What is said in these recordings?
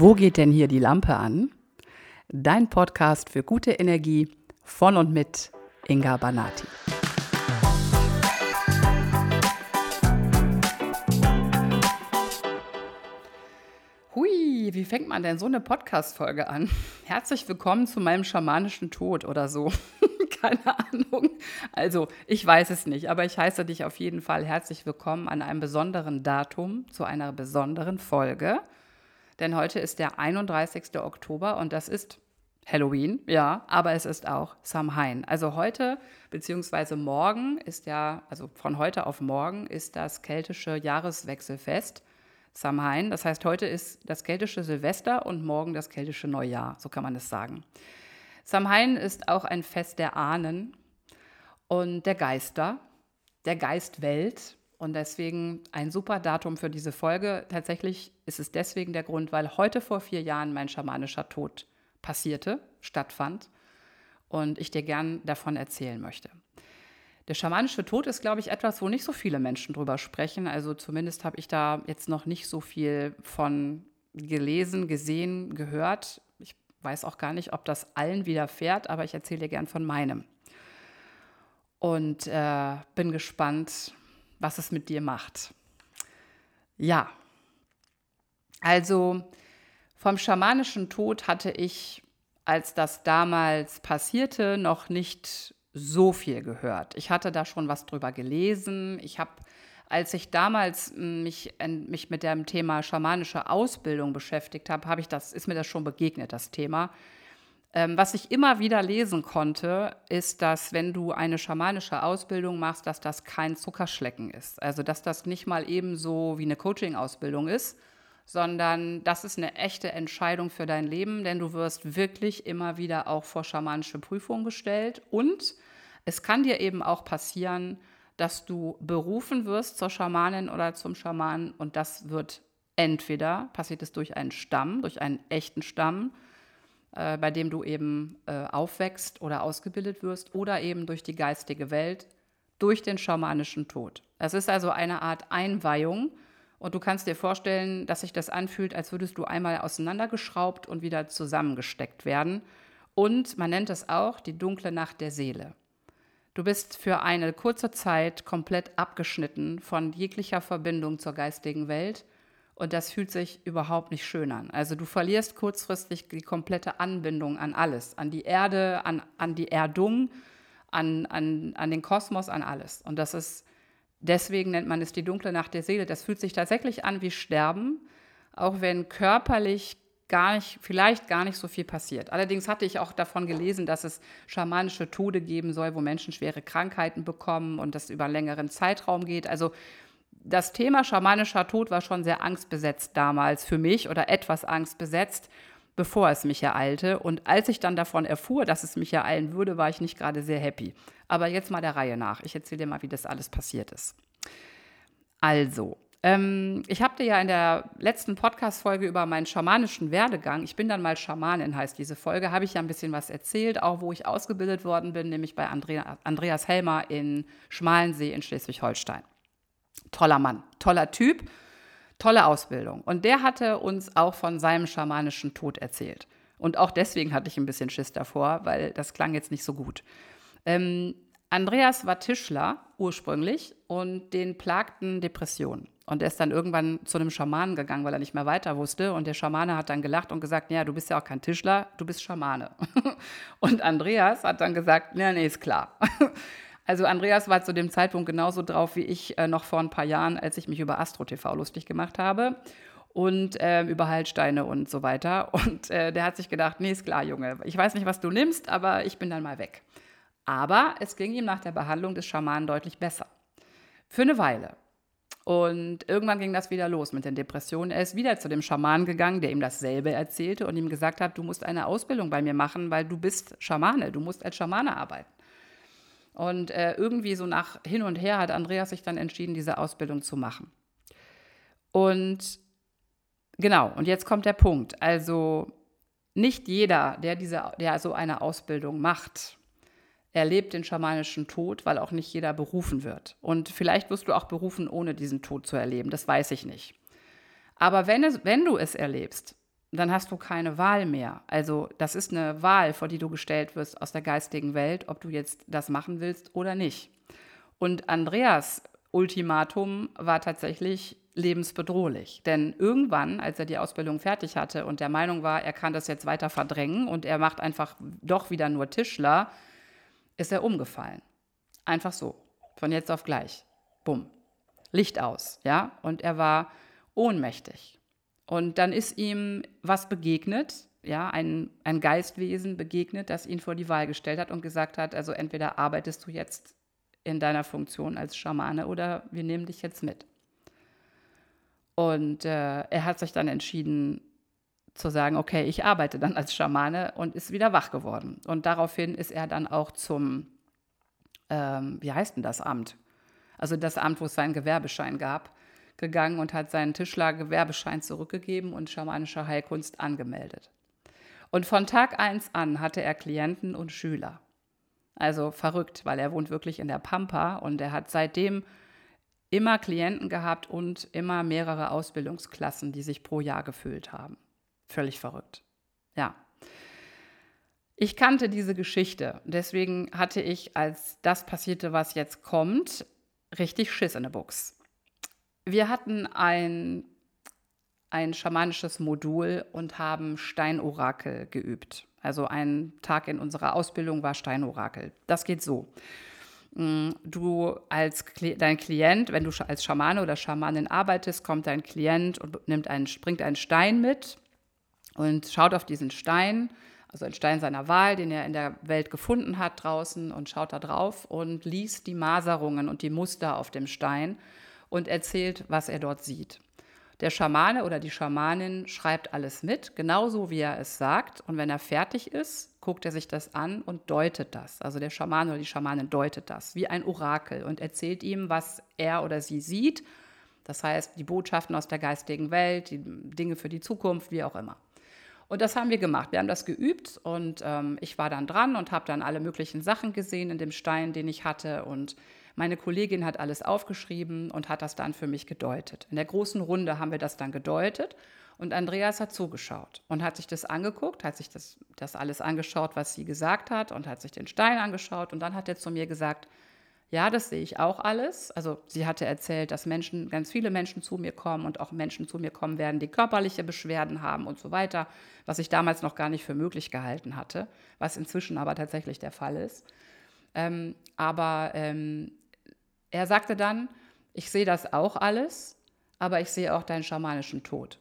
Wo geht denn hier die Lampe an? Dein Podcast für gute Energie von und mit Inga Banati. Hui, wie fängt man denn so eine Podcast-Folge an? Herzlich willkommen zu meinem schamanischen Tod oder so. Keine Ahnung. Also, ich weiß es nicht, aber ich heiße dich auf jeden Fall herzlich willkommen an einem besonderen Datum zu einer besonderen Folge denn heute ist der 31. Oktober und das ist Halloween, ja, aber es ist auch Samhain. Also heute beziehungsweise morgen ist ja, also von heute auf morgen ist das keltische Jahreswechselfest Samhain. Das heißt, heute ist das keltische Silvester und morgen das keltische Neujahr, so kann man es sagen. Samhain ist auch ein Fest der Ahnen und der Geister, der Geistwelt und deswegen ein super Datum für diese Folge. Tatsächlich ist es deswegen der Grund, weil heute vor vier Jahren mein schamanischer Tod passierte, stattfand und ich dir gern davon erzählen möchte. Der schamanische Tod ist, glaube ich, etwas, wo nicht so viele Menschen drüber sprechen. Also zumindest habe ich da jetzt noch nicht so viel von gelesen, gesehen, gehört. Ich weiß auch gar nicht, ob das allen widerfährt, aber ich erzähle dir gern von meinem. Und äh, bin gespannt, was es mit dir macht. Ja, also vom schamanischen Tod hatte ich, als das damals passierte, noch nicht so viel gehört. Ich hatte da schon was drüber gelesen. Ich habe, als ich damals mich, mich mit dem Thema schamanische Ausbildung beschäftigt habe, habe ich das, ist mir das schon begegnet, das Thema. Ähm, was ich immer wieder lesen konnte, ist, dass wenn du eine schamanische Ausbildung machst, dass das kein Zuckerschlecken ist. Also dass das nicht mal ebenso wie eine Coaching-Ausbildung ist, sondern das ist eine echte Entscheidung für dein Leben, denn du wirst wirklich immer wieder auch vor schamanische Prüfungen gestellt. Und es kann dir eben auch passieren, dass du berufen wirst zur Schamanin oder zum Schamanen und das wird entweder, passiert es durch einen Stamm, durch einen echten Stamm, äh, bei dem du eben äh, aufwächst oder ausgebildet wirst, oder eben durch die geistige Welt, durch den schamanischen Tod. Es ist also eine Art Einweihung und du kannst dir vorstellen, dass sich das anfühlt, als würdest du einmal auseinandergeschraubt und wieder zusammengesteckt werden. Und man nennt es auch die dunkle Nacht der Seele. Du bist für eine kurze Zeit komplett abgeschnitten von jeglicher Verbindung zur geistigen Welt und das fühlt sich überhaupt nicht schön an. Also du verlierst kurzfristig die komplette Anbindung an alles, an die Erde, an, an die Erdung, an, an, an den Kosmos, an alles. Und das ist, deswegen nennt man es die dunkle Nacht der Seele. Das fühlt sich tatsächlich an wie Sterben, auch wenn körperlich gar nicht, vielleicht gar nicht so viel passiert. Allerdings hatte ich auch davon gelesen, dass es schamanische Tode geben soll, wo Menschen schwere Krankheiten bekommen und das über einen längeren Zeitraum geht. Also das Thema schamanischer Tod war schon sehr angstbesetzt damals für mich oder etwas angstbesetzt, bevor es mich ereilte. Und als ich dann davon erfuhr, dass es mich ereilen würde, war ich nicht gerade sehr happy. Aber jetzt mal der Reihe nach. Ich erzähle dir mal, wie das alles passiert ist. Also, ähm, ich habe dir ja in der letzten Podcast-Folge über meinen schamanischen Werdegang, ich bin dann mal Schamanin, heißt diese Folge, habe ich ja ein bisschen was erzählt, auch wo ich ausgebildet worden bin, nämlich bei Andrea, Andreas Helmer in Schmalensee in Schleswig-Holstein. Toller Mann, toller Typ, tolle Ausbildung. Und der hatte uns auch von seinem schamanischen Tod erzählt. Und auch deswegen hatte ich ein bisschen Schiss davor, weil das klang jetzt nicht so gut. Ähm, Andreas war Tischler ursprünglich und den plagten Depressionen. Und er ist dann irgendwann zu einem Schamanen gegangen, weil er nicht mehr weiter wusste. Und der Schamane hat dann gelacht und gesagt, ja, du bist ja auch kein Tischler, du bist Schamane. und Andreas hat dann gesagt, nee, nee, ist klar. Also Andreas war zu dem Zeitpunkt genauso drauf wie ich äh, noch vor ein paar Jahren, als ich mich über Astro TV lustig gemacht habe und äh, über Heilsteine und so weiter. Und äh, der hat sich gedacht, nee, ist klar, Junge, ich weiß nicht, was du nimmst, aber ich bin dann mal weg. Aber es ging ihm nach der Behandlung des Schamanen deutlich besser. Für eine Weile. Und irgendwann ging das wieder los mit den Depressionen. Er ist wieder zu dem Schamanen gegangen, der ihm dasselbe erzählte und ihm gesagt hat, du musst eine Ausbildung bei mir machen, weil du bist Schamane, du musst als Schamane arbeiten. Und äh, irgendwie so nach hin und her hat Andreas sich dann entschieden, diese Ausbildung zu machen. Und genau, und jetzt kommt der Punkt. Also nicht jeder, der, diese, der so eine Ausbildung macht, erlebt den schamanischen Tod, weil auch nicht jeder berufen wird. Und vielleicht wirst du auch berufen, ohne diesen Tod zu erleben. Das weiß ich nicht. Aber wenn, es, wenn du es erlebst, dann hast du keine Wahl mehr. Also das ist eine Wahl, vor die du gestellt wirst aus der geistigen Welt, ob du jetzt das machen willst oder nicht. Und Andreas Ultimatum war tatsächlich lebensbedrohlich. Denn irgendwann, als er die Ausbildung fertig hatte und der Meinung war, er kann das jetzt weiter verdrängen und er macht einfach doch wieder nur Tischler, ist er umgefallen. Einfach so. Von jetzt auf gleich. Bumm. Licht aus, ja? Und er war ohnmächtig. Und dann ist ihm was begegnet, ja, ein, ein Geistwesen begegnet, das ihn vor die Wahl gestellt hat und gesagt hat, also entweder arbeitest du jetzt in deiner Funktion als Schamane oder wir nehmen dich jetzt mit. Und äh, er hat sich dann entschieden zu sagen, okay, ich arbeite dann als Schamane und ist wieder wach geworden. Und daraufhin ist er dann auch zum, ähm, wie heißt denn das Amt? Also das Amt, wo es seinen Gewerbeschein gab, gegangen und hat seinen Tischler-Gewerbeschein zurückgegeben und schamanische Heilkunst angemeldet. Und von Tag 1 an hatte er Klienten und Schüler. Also verrückt, weil er wohnt wirklich in der Pampa und er hat seitdem immer Klienten gehabt und immer mehrere Ausbildungsklassen, die sich pro Jahr gefüllt haben. Völlig verrückt. Ja. Ich kannte diese Geschichte. Deswegen hatte ich, als das passierte, was jetzt kommt, richtig Schiss in der Box. Wir hatten ein, ein schamanisches Modul und haben Steinorakel geübt. Also ein Tag in unserer Ausbildung war Steinorakel. Das geht so. Mm, du als dein Klient, wenn du als Schamane oder Schamanin arbeitest, kommt dein Klient und nimmt einen, bringt einen Stein mit und schaut auf diesen Stein, also einen Stein seiner Wahl, den er in der Welt gefunden hat draußen und schaut da drauf und liest die Maserungen und die Muster auf dem Stein und erzählt, was er dort sieht. Der Schamane oder die Schamanin schreibt alles mit, genauso wie er es sagt. Und wenn er fertig ist, guckt er sich das an und deutet das. Also der Schamane oder die Schamanin deutet das wie ein Orakel und erzählt ihm, was er oder sie sieht. Das heißt, die Botschaften aus der geistigen Welt, die Dinge für die Zukunft, wie auch immer. Und das haben wir gemacht. Wir haben das geübt und ähm, ich war dann dran und habe dann alle möglichen Sachen gesehen in dem Stein, den ich hatte. Und meine Kollegin hat alles aufgeschrieben und hat das dann für mich gedeutet. In der großen Runde haben wir das dann gedeutet und Andreas hat zugeschaut und hat sich das angeguckt, hat sich das, das alles angeschaut, was sie gesagt hat und hat sich den Stein angeschaut und dann hat er zu mir gesagt, ja, das sehe ich auch alles. Also sie hatte erzählt, dass Menschen, ganz viele Menschen zu mir kommen und auch Menschen zu mir kommen werden, die körperliche Beschwerden haben und so weiter, was ich damals noch gar nicht für möglich gehalten hatte, was inzwischen aber tatsächlich der Fall ist. Ähm, aber ähm, er sagte dann, ich sehe das auch alles, aber ich sehe auch deinen schamanischen Tod.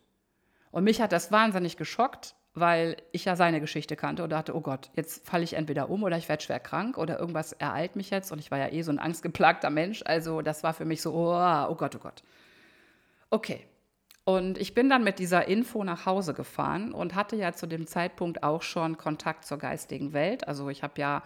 Und mich hat das wahnsinnig geschockt, weil ich ja seine Geschichte kannte und dachte, oh Gott, jetzt falle ich entweder um oder ich werde schwer krank oder irgendwas ereilt mich jetzt. Und ich war ja eh so ein angstgeplagter Mensch. Also das war für mich so, oh, oh Gott, oh Gott. Okay. Und ich bin dann mit dieser Info nach Hause gefahren und hatte ja zu dem Zeitpunkt auch schon Kontakt zur geistigen Welt. Also ich habe ja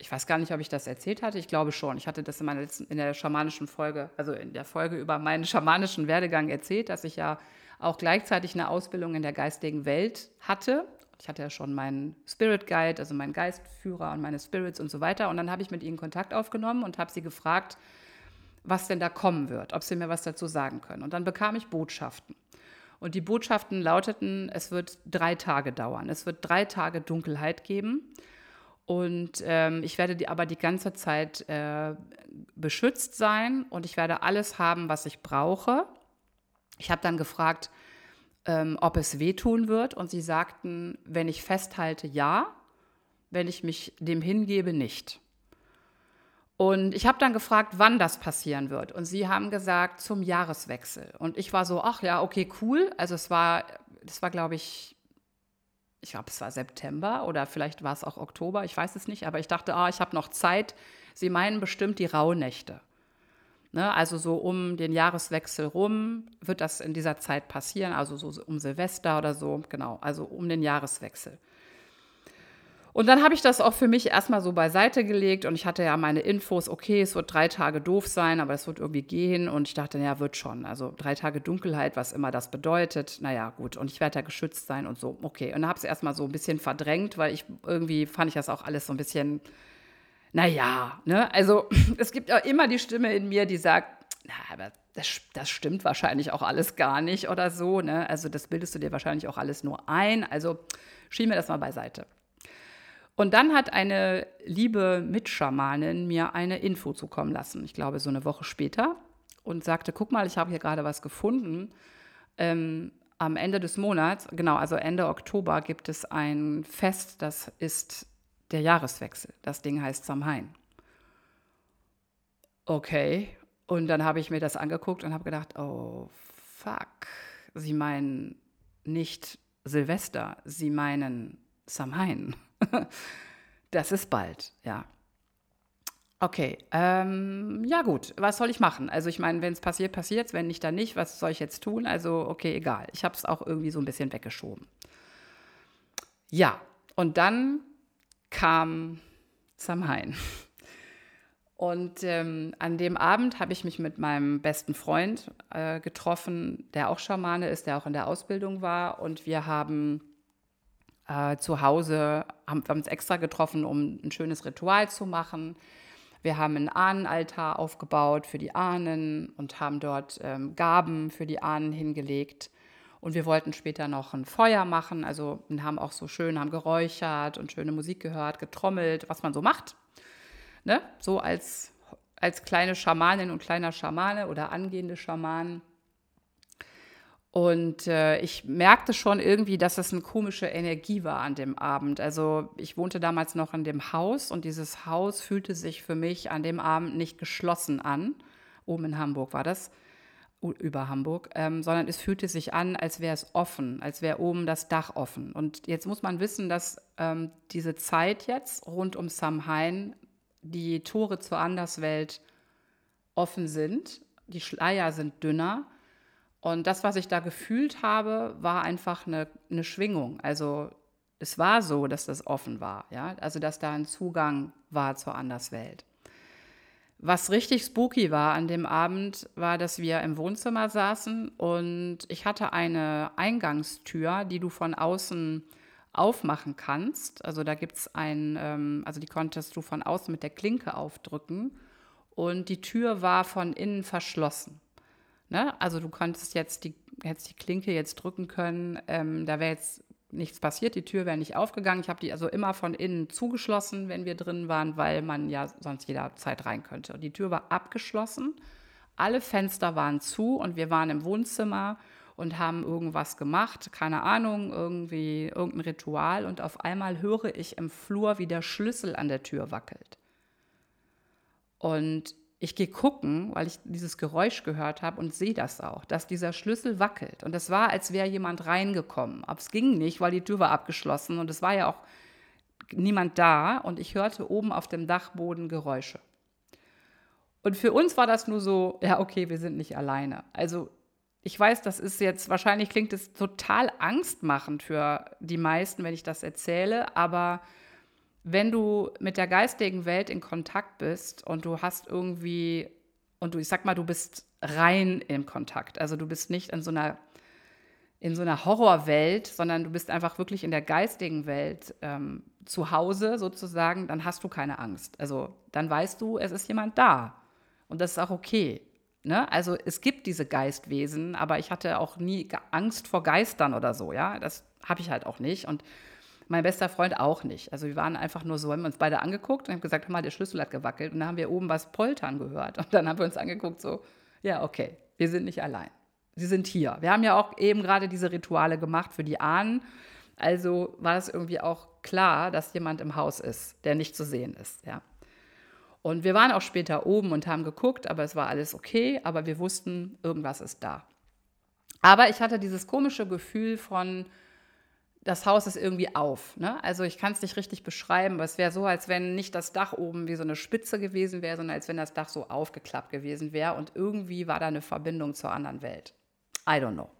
ich weiß gar nicht, ob ich das erzählt hatte. Ich glaube schon. Ich hatte das in, meiner letzten, in der schamanischen Folge, also in der Folge über meinen schamanischen Werdegang erzählt, dass ich ja auch gleichzeitig eine Ausbildung in der geistigen Welt hatte. Ich hatte ja schon meinen Spirit Guide, also meinen Geistführer und meine Spirits und so weiter. Und dann habe ich mit ihnen Kontakt aufgenommen und habe sie gefragt, was denn da kommen wird, ob sie mir was dazu sagen können. Und dann bekam ich Botschaften. Und die Botschaften lauteten, es wird drei Tage dauern. Es wird drei Tage Dunkelheit geben. Und ähm, ich werde die, aber die ganze Zeit äh, beschützt sein und ich werde alles haben, was ich brauche. Ich habe dann gefragt, ähm, ob es wehtun wird und sie sagten, wenn ich festhalte, ja, wenn ich mich dem hingebe, nicht. Und ich habe dann gefragt, wann das passieren wird. Und sie haben gesagt, zum Jahreswechsel. Und ich war so, ach ja, okay, cool. Also es war, das war, glaube ich, ich glaube, es war September oder vielleicht war es auch Oktober, ich weiß es nicht, aber ich dachte, ah, ich habe noch Zeit. Sie meinen bestimmt die Rauhnächte. Ne, also so um den Jahreswechsel rum wird das in dieser Zeit passieren, also so um Silvester oder so, genau, also um den Jahreswechsel. Und dann habe ich das auch für mich erstmal so beiseite gelegt und ich hatte ja meine Infos, okay, es wird drei Tage doof sein, aber es wird irgendwie gehen und ich dachte, ja, wird schon. Also drei Tage Dunkelheit, was immer das bedeutet, naja, gut. Und ich werde da geschützt sein und so, okay. Und dann habe ich es erstmal so ein bisschen verdrängt, weil ich irgendwie fand ich das auch alles so ein bisschen, naja, ne? Also es gibt auch immer die Stimme in mir, die sagt, na, aber das, das stimmt wahrscheinlich auch alles gar nicht oder so. Ne? Also das bildest du dir wahrscheinlich auch alles nur ein. Also schieben wir das mal beiseite. Und dann hat eine liebe Mitschamanin mir eine Info zukommen lassen, ich glaube so eine Woche später, und sagte, guck mal, ich habe hier gerade was gefunden. Ähm, am Ende des Monats, genau, also Ende Oktober, gibt es ein Fest, das ist der Jahreswechsel. Das Ding heißt Samhain. Okay, und dann habe ich mir das angeguckt und habe gedacht, oh, fuck. Sie meinen nicht Silvester, Sie meinen Samhain. das ist bald, ja. Okay, ähm, ja gut, was soll ich machen? Also ich meine, wenn es passiert, passiert es, wenn nicht, dann nicht. Was soll ich jetzt tun? Also okay, egal. Ich habe es auch irgendwie so ein bisschen weggeschoben. Ja, und dann kam Samhain. Und ähm, an dem Abend habe ich mich mit meinem besten Freund äh, getroffen, der auch Schamane ist, der auch in der Ausbildung war. Und wir haben äh, zu Hause, haben, wir uns extra getroffen, um ein schönes Ritual zu machen. Wir haben einen Ahnenaltar aufgebaut für die Ahnen und haben dort ähm, Gaben für die Ahnen hingelegt. Und wir wollten später noch ein Feuer machen, also haben auch so schön, haben geräuchert und schöne Musik gehört, getrommelt, was man so macht ne, so als, als kleine Schamanin und kleiner Schamane oder angehende Schamanen. Und äh, ich merkte schon irgendwie, dass es eine komische Energie war an dem Abend. Also ich wohnte damals noch in dem Haus und dieses Haus fühlte sich für mich an dem Abend nicht geschlossen an. Oben in Hamburg war das, über Hamburg, ähm, sondern es fühlte sich an, als wäre es offen, als wäre oben das Dach offen. Und jetzt muss man wissen, dass ähm, diese Zeit jetzt rund um Samhain die Tore zur Anderswelt offen sind. Die Schleier sind dünner. Und das, was ich da gefühlt habe, war einfach eine, eine Schwingung. Also es war so, dass das offen war. Ja? Also dass da ein Zugang war zur Anderswelt. Was richtig spooky war an dem Abend, war, dass wir im Wohnzimmer saßen und ich hatte eine Eingangstür, die du von außen aufmachen kannst. Also da gibt es ein, ähm, also die konntest du von außen mit der Klinke aufdrücken und die Tür war von innen verschlossen. Ne? Also du konntest jetzt die, hättest die Klinke jetzt drücken können, ähm, da wäre jetzt nichts passiert, die Tür wäre nicht aufgegangen. Ich habe die also immer von innen zugeschlossen, wenn wir drin waren, weil man ja sonst jederzeit rein könnte. Und die Tür war abgeschlossen, alle Fenster waren zu und wir waren im Wohnzimmer und haben irgendwas gemacht, keine Ahnung, irgendwie irgendein Ritual und auf einmal höre ich im Flur, wie der Schlüssel an der Tür wackelt. Und ich gehe gucken, weil ich dieses Geräusch gehört habe und sehe das auch, dass dieser Schlüssel wackelt. Und es war, als wäre jemand reingekommen. Aber es ging nicht, weil die Tür war abgeschlossen und es war ja auch niemand da. Und ich hörte oben auf dem Dachboden Geräusche. Und für uns war das nur so, ja, okay, wir sind nicht alleine. Also ich weiß, das ist jetzt, wahrscheinlich klingt es total angstmachend für die meisten, wenn ich das erzähle, aber wenn du mit der geistigen Welt in Kontakt bist und du hast irgendwie, und du, ich sag mal, du bist rein im Kontakt, also du bist nicht in so einer, in so einer Horrorwelt, sondern du bist einfach wirklich in der geistigen Welt ähm, zu Hause sozusagen, dann hast du keine Angst. Also dann weißt du, es ist jemand da. Und das ist auch okay. Ne? Also es gibt diese Geistwesen, aber ich hatte auch nie Angst vor Geistern oder so, ja. Das habe ich halt auch nicht. Und mein bester Freund auch nicht. Also wir waren einfach nur so, haben uns beide angeguckt und haben gesagt, hör mal, der Schlüssel hat gewackelt. Und dann haben wir oben was poltern gehört. Und dann haben wir uns angeguckt, so, ja, okay, wir sind nicht allein. Sie sind hier. Wir haben ja auch eben gerade diese Rituale gemacht für die Ahnen. Also war es irgendwie auch klar, dass jemand im Haus ist, der nicht zu sehen ist, ja. Und wir waren auch später oben und haben geguckt, aber es war alles okay, aber wir wussten, irgendwas ist da. Aber ich hatte dieses komische Gefühl von, das Haus ist irgendwie auf. Ne? Also ich kann es nicht richtig beschreiben, aber es wäre so, als wenn nicht das Dach oben wie so eine Spitze gewesen wäre, sondern als wenn das Dach so aufgeklappt gewesen wäre und irgendwie war da eine Verbindung zur anderen Welt. I don't know.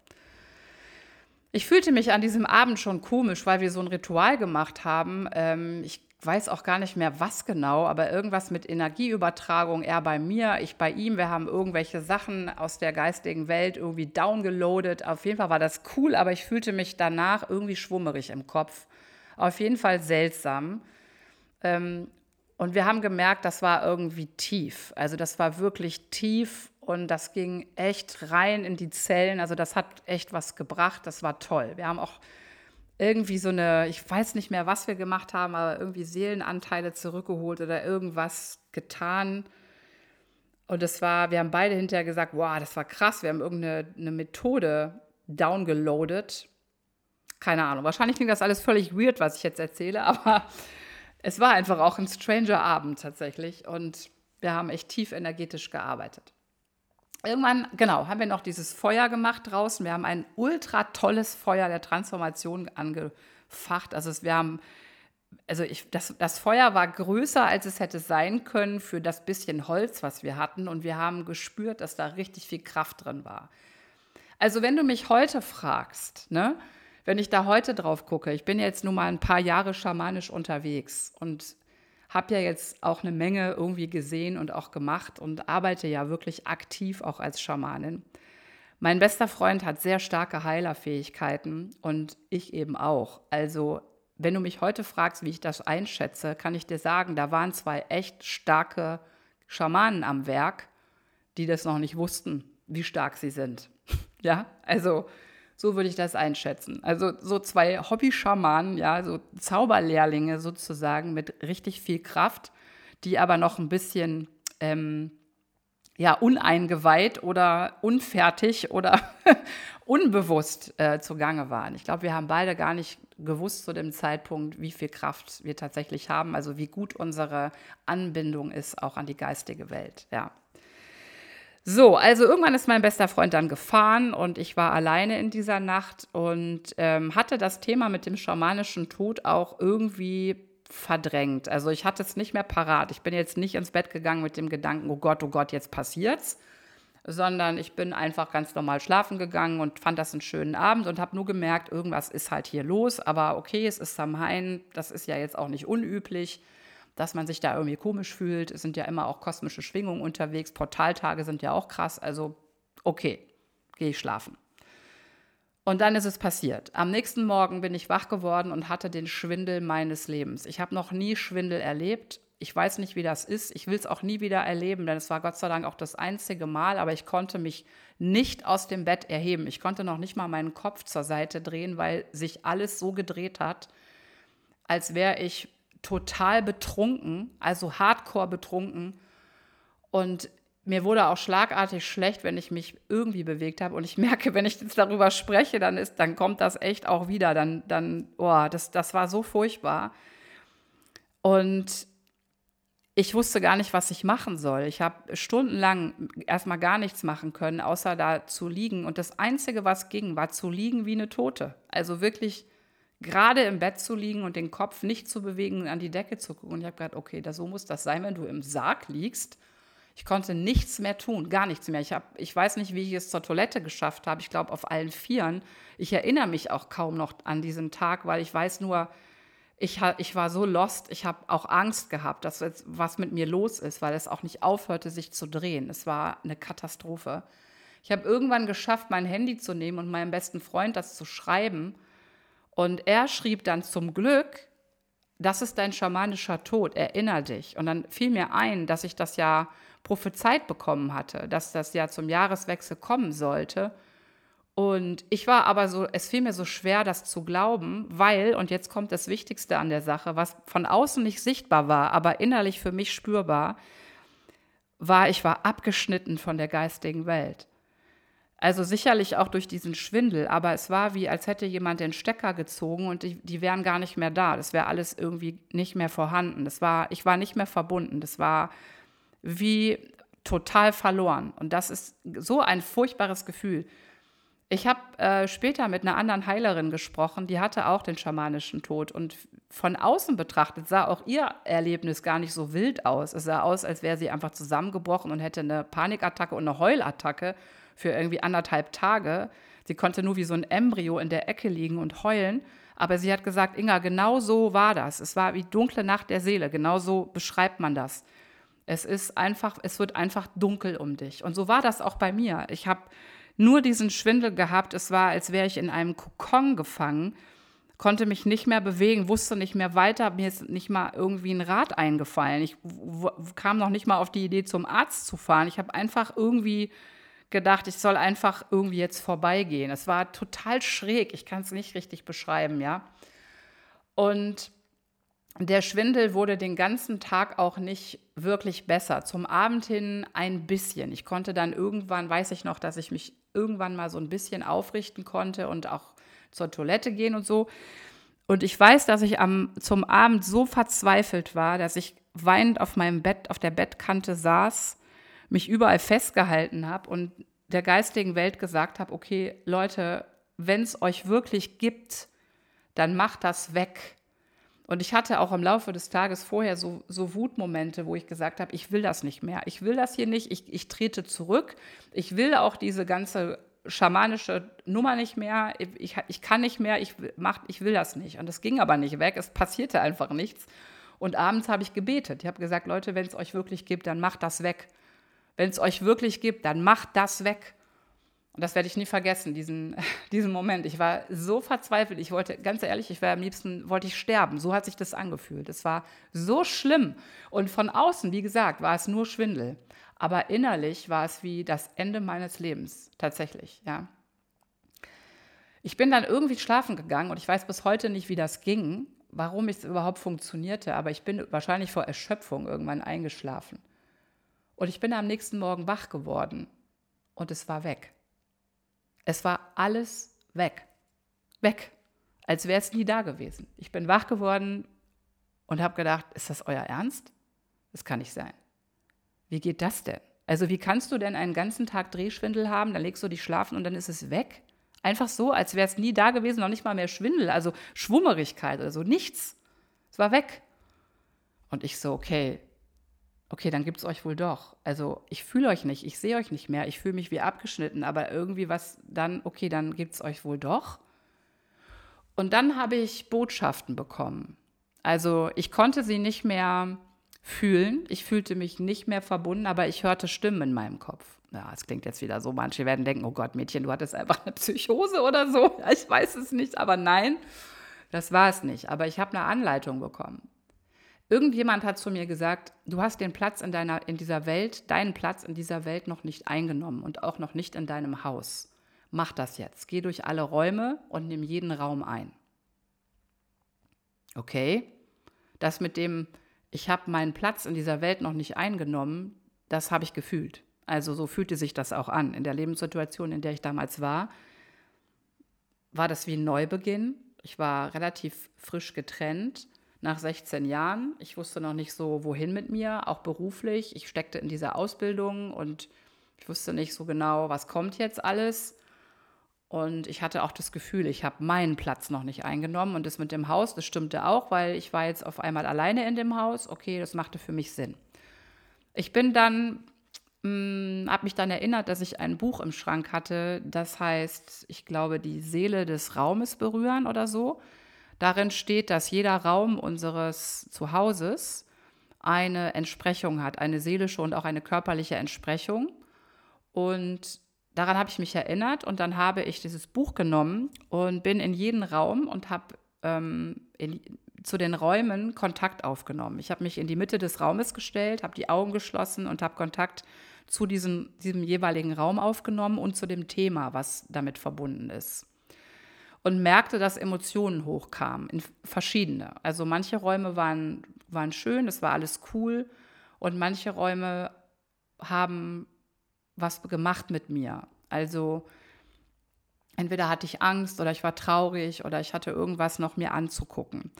Ich fühlte mich an diesem Abend schon komisch, weil wir so ein Ritual gemacht haben. Ähm, ich weiß auch gar nicht mehr, was genau, aber irgendwas mit Energieübertragung, er bei mir, ich bei ihm. Wir haben irgendwelche Sachen aus der geistigen Welt irgendwie downgeloadet. Auf jeden Fall war das cool, aber ich fühlte mich danach irgendwie schwummerig im Kopf. Auf jeden Fall seltsam. Ähm, und wir haben gemerkt, das war irgendwie tief. Also das war wirklich tief Und das ging echt rein in die Zellen. Also das hat echt was gebracht. Das war toll. Wir haben auch irgendwie so eine, ich weiß nicht mehr, was wir gemacht haben, aber irgendwie Seelenanteile zurückgeholt oder irgendwas getan. Und das war, wir haben beide hinterher gesagt, wow, das war krass. Wir haben irgendeine eine Methode downgeloadet. Keine Ahnung. Wahrscheinlich klingt das alles völlig weird, was ich jetzt erzähle, aber es war einfach auch ein stranger Abend tatsächlich. Und wir haben echt tief energetisch gearbeitet. Irgendwann, genau, haben wir noch dieses Feuer gemacht draußen. Wir haben ein ultra tolles Feuer der Transformation angefacht. Also wir haben, also ich, das, das Feuer war größer, als es hätte sein können für das bisschen Holz, was wir hatten. Und wir haben gespürt, dass da richtig viel Kraft drin war. Also wenn du mich heute fragst, ne, wenn ich da heute drauf gucke, ich bin jetzt nun mal ein paar Jahre schamanisch unterwegs und habe ja jetzt auch eine Menge irgendwie gesehen und auch gemacht und arbeite ja wirklich aktiv auch als Schamanin. Mein bester Freund hat sehr starke Heilerfähigkeiten und ich eben auch. Also, wenn du mich heute fragst, wie ich das einschätze, kann ich dir sagen, da waren zwei echt starke Schamanen am Werk, die das noch nicht wussten, wie stark sie sind. ja, also so würde ich das einschätzen. Also so zwei Hobby-Schamanen, ja, so Zauberlehrlinge sozusagen mit richtig viel Kraft, die aber noch ein bisschen ähm, ja, uneingeweiht oder unfertig oder unbewusst äh, zugange waren. Ich glaube, wir haben beide gar nicht gewusst zu dem Zeitpunkt, wie viel Kraft wir tatsächlich haben, also wie gut unsere Anbindung ist auch an die geistige Welt. Ja. So, also irgendwann ist mein bester Freund dann gefahren und ich war alleine in dieser Nacht und ähm, hatte das Thema mit dem schamanischen Tod auch irgendwie verdrängt. Also ich hatte es nicht mehr parat. Ich bin jetzt nicht ins Bett gegangen mit dem Gedanken, oh Gott, oh Gott, jetzt passiert's, sondern ich bin einfach ganz normal schlafen gegangen und fand das einen schönen Abend und habe nur gemerkt, irgendwas ist halt hier los. Aber okay, es ist Samhain, das ist ja jetzt auch nicht unüblich dass man sich da irgendwie komisch fühlt. Es sind ja immer auch kosmische Schwingungen unterwegs. Portaltage sind ja auch krass. Also, okay, gehe ich schlafen. Und dann ist es passiert. Am nächsten Morgen bin ich wach geworden und hatte den Schwindel meines Lebens. Ich habe noch nie Schwindel erlebt. Ich weiß nicht, wie das ist. Ich will es auch nie wieder erleben, denn es war Gott sei Dank auch das einzige Mal, aber ich konnte mich nicht aus dem Bett erheben. Ich konnte noch nicht mal meinen Kopf zur Seite drehen, weil sich alles so gedreht hat, als wäre ich total betrunken, also hardcore betrunken. Und mir wurde auch schlagartig schlecht, wenn ich mich irgendwie bewegt habe. Und ich merke, wenn ich jetzt darüber spreche, dann, ist, dann kommt das echt auch wieder. Dann, dann oh, das, das war so furchtbar. Und ich wusste gar nicht, was ich machen soll. Ich habe stundenlang erstmal gar nichts machen können, außer da zu liegen. Und das Einzige, was ging, war zu liegen wie eine Tote. Also wirklich gerade im Bett zu liegen und den Kopf nicht zu bewegen und an die Decke zu gucken. Und ich habe gedacht, okay, das, so muss das sein, wenn du im Sarg liegst. Ich konnte nichts mehr tun, gar nichts mehr. Ich, hab, ich weiß nicht, wie ich es zur Toilette geschafft habe. Ich glaube, auf allen Vieren. Ich erinnere mich auch kaum noch an diesen Tag, weil ich weiß nur, ich, ich war so lost. Ich habe auch Angst gehabt, dass jetzt was mit mir los ist, weil es auch nicht aufhörte, sich zu drehen. Es war eine Katastrophe. Ich habe irgendwann geschafft, mein Handy zu nehmen und meinem besten Freund das zu schreiben und er schrieb dann zum Glück, das ist dein schamanischer Tod, erinner dich. Und dann fiel mir ein, dass ich das ja prophezeit bekommen hatte, dass das ja zum Jahreswechsel kommen sollte. Und ich war aber so, es fiel mir so schwer, das zu glauben, weil, und jetzt kommt das Wichtigste an der Sache, was von außen nicht sichtbar war, aber innerlich für mich spürbar, war, ich war abgeschnitten von der geistigen Welt. Also sicherlich auch durch diesen Schwindel, aber es war wie, als hätte jemand den Stecker gezogen und die, die wären gar nicht mehr da. Das wäre alles irgendwie nicht mehr vorhanden. Das war, ich war nicht mehr verbunden. Das war wie total verloren. Und das ist so ein furchtbares Gefühl. Ich habe äh, später mit einer anderen Heilerin gesprochen, die hatte auch den schamanischen Tod. Und von außen betrachtet sah auch ihr Erlebnis gar nicht so wild aus. Es sah aus, als wäre sie einfach zusammengebrochen und hätte eine Panikattacke und eine Heulattacke für irgendwie anderthalb Tage. Sie konnte nur wie so ein Embryo in der Ecke liegen und heulen. Aber sie hat gesagt, Inga, genau so war das. Es war wie dunkle Nacht der Seele. Genau so beschreibt man das. Es ist einfach, es wird einfach dunkel um dich. Und so war das auch bei mir. Ich habe nur diesen Schwindel gehabt. Es war, als wäre ich in einem Kokon gefangen, konnte mich nicht mehr bewegen, wusste nicht mehr weiter, mir ist nicht mal irgendwie ein Rad eingefallen. Ich kam noch nicht mal auf die Idee, zum Arzt zu fahren. Ich habe einfach irgendwie gedacht, ich soll einfach irgendwie jetzt vorbeigehen. Es war total schräg, ich kann es nicht richtig beschreiben, ja. Und der Schwindel wurde den ganzen Tag auch nicht wirklich besser. Zum Abend hin ein bisschen. Ich konnte dann irgendwann, weiß ich noch, dass ich mich irgendwann mal so ein bisschen aufrichten konnte und auch zur Toilette gehen und so. Und ich weiß, dass ich am, zum Abend so verzweifelt war, dass ich weinend auf meinem Bett, auf der Bettkante saß, mich überall festgehalten habe und der geistigen Welt gesagt habe, okay, Leute, wenn es euch wirklich gibt, dann macht das weg und ich hatte auch im Laufe des Tages vorher so, so Wutmomente, wo ich gesagt habe, ich will das nicht mehr. Ich will das hier nicht. Ich, ich trete zurück. Ich will auch diese ganze schamanische Nummer nicht mehr. Ich, ich kann nicht mehr. Ich, mach, ich will das nicht. Und es ging aber nicht weg. Es passierte einfach nichts. Und abends habe ich gebetet. Ich habe gesagt, Leute, wenn es euch wirklich gibt, dann macht das weg. Wenn es euch wirklich gibt, dann macht das weg. Und das werde ich nie vergessen, diesen, diesen Moment. Ich war so verzweifelt. Ich wollte, ganz ehrlich, ich wäre am liebsten, wollte ich sterben. So hat sich das angefühlt. Es war so schlimm. Und von außen, wie gesagt, war es nur Schwindel. Aber innerlich war es wie das Ende meines Lebens, tatsächlich, ja. Ich bin dann irgendwie schlafen gegangen und ich weiß bis heute nicht, wie das ging, warum es überhaupt funktionierte, aber ich bin wahrscheinlich vor Erschöpfung irgendwann eingeschlafen. Und ich bin am nächsten Morgen wach geworden und es war weg. Es war alles weg. Weg. Als wäre es nie da gewesen. Ich bin wach geworden und habe gedacht, ist das euer Ernst? Das kann nicht sein. Wie geht das denn? Also wie kannst du denn einen ganzen Tag Drehschwindel haben, dann legst du dich schlafen und dann ist es weg? Einfach so, als wäre es nie da gewesen, noch nicht mal mehr Schwindel, also Schwummerigkeit oder so, nichts. Es war weg. Und ich so, okay, okay, dann gibt es euch wohl doch. Also ich fühle euch nicht, ich sehe euch nicht mehr, ich fühle mich wie abgeschnitten, aber irgendwie was dann, okay, dann gibt es euch wohl doch. Und dann habe ich Botschaften bekommen. Also ich konnte sie nicht mehr fühlen, ich fühlte mich nicht mehr verbunden, aber ich hörte Stimmen in meinem Kopf. Ja, es klingt jetzt wieder so, manche werden denken, oh Gott, Mädchen, du hattest einfach eine Psychose oder so. Ich weiß es nicht, aber nein, das war es nicht. Aber ich habe eine Anleitung bekommen. Irgendjemand hat zu mir gesagt, du hast den Platz in, deiner, in dieser Welt, deinen Platz in dieser Welt noch nicht eingenommen und auch noch nicht in deinem Haus. Mach das jetzt. Geh durch alle Räume und nimm jeden Raum ein. Okay, das mit dem, ich habe meinen Platz in dieser Welt noch nicht eingenommen, das habe ich gefühlt. Also so fühlte sich das auch an. In der Lebenssituation, in der ich damals war, war das wie ein Neubeginn. Ich war relativ frisch getrennt nach 16 Jahren. Ich wusste noch nicht so, wohin mit mir, auch beruflich. Ich steckte in dieser Ausbildung und ich wusste nicht so genau, was kommt jetzt alles. Und ich hatte auch das Gefühl, ich habe meinen Platz noch nicht eingenommen. Und das mit dem Haus, das stimmte auch, weil ich war jetzt auf einmal alleine in dem Haus. Okay, das machte für mich Sinn. Ich bin dann, hm, habe mich dann erinnert, dass ich ein Buch im Schrank hatte, das heißt, ich glaube, die Seele des Raumes berühren oder so. Darin steht, dass jeder Raum unseres Zuhauses eine Entsprechung hat, eine seelische und auch eine körperliche Entsprechung. Und daran habe ich mich erinnert und dann habe ich dieses Buch genommen und bin in jeden Raum und habe ähm, zu den Räumen Kontakt aufgenommen. Ich habe mich in die Mitte des Raumes gestellt, habe die Augen geschlossen und habe Kontakt zu diesem, diesem jeweiligen Raum aufgenommen und zu dem Thema, was damit verbunden ist und merkte, dass Emotionen hochkamen, in verschiedene. Also manche Räume waren, waren schön, es war alles cool und manche Räume haben was gemacht mit mir. Also entweder hatte ich Angst oder ich war traurig oder ich hatte irgendwas noch mir anzugucken.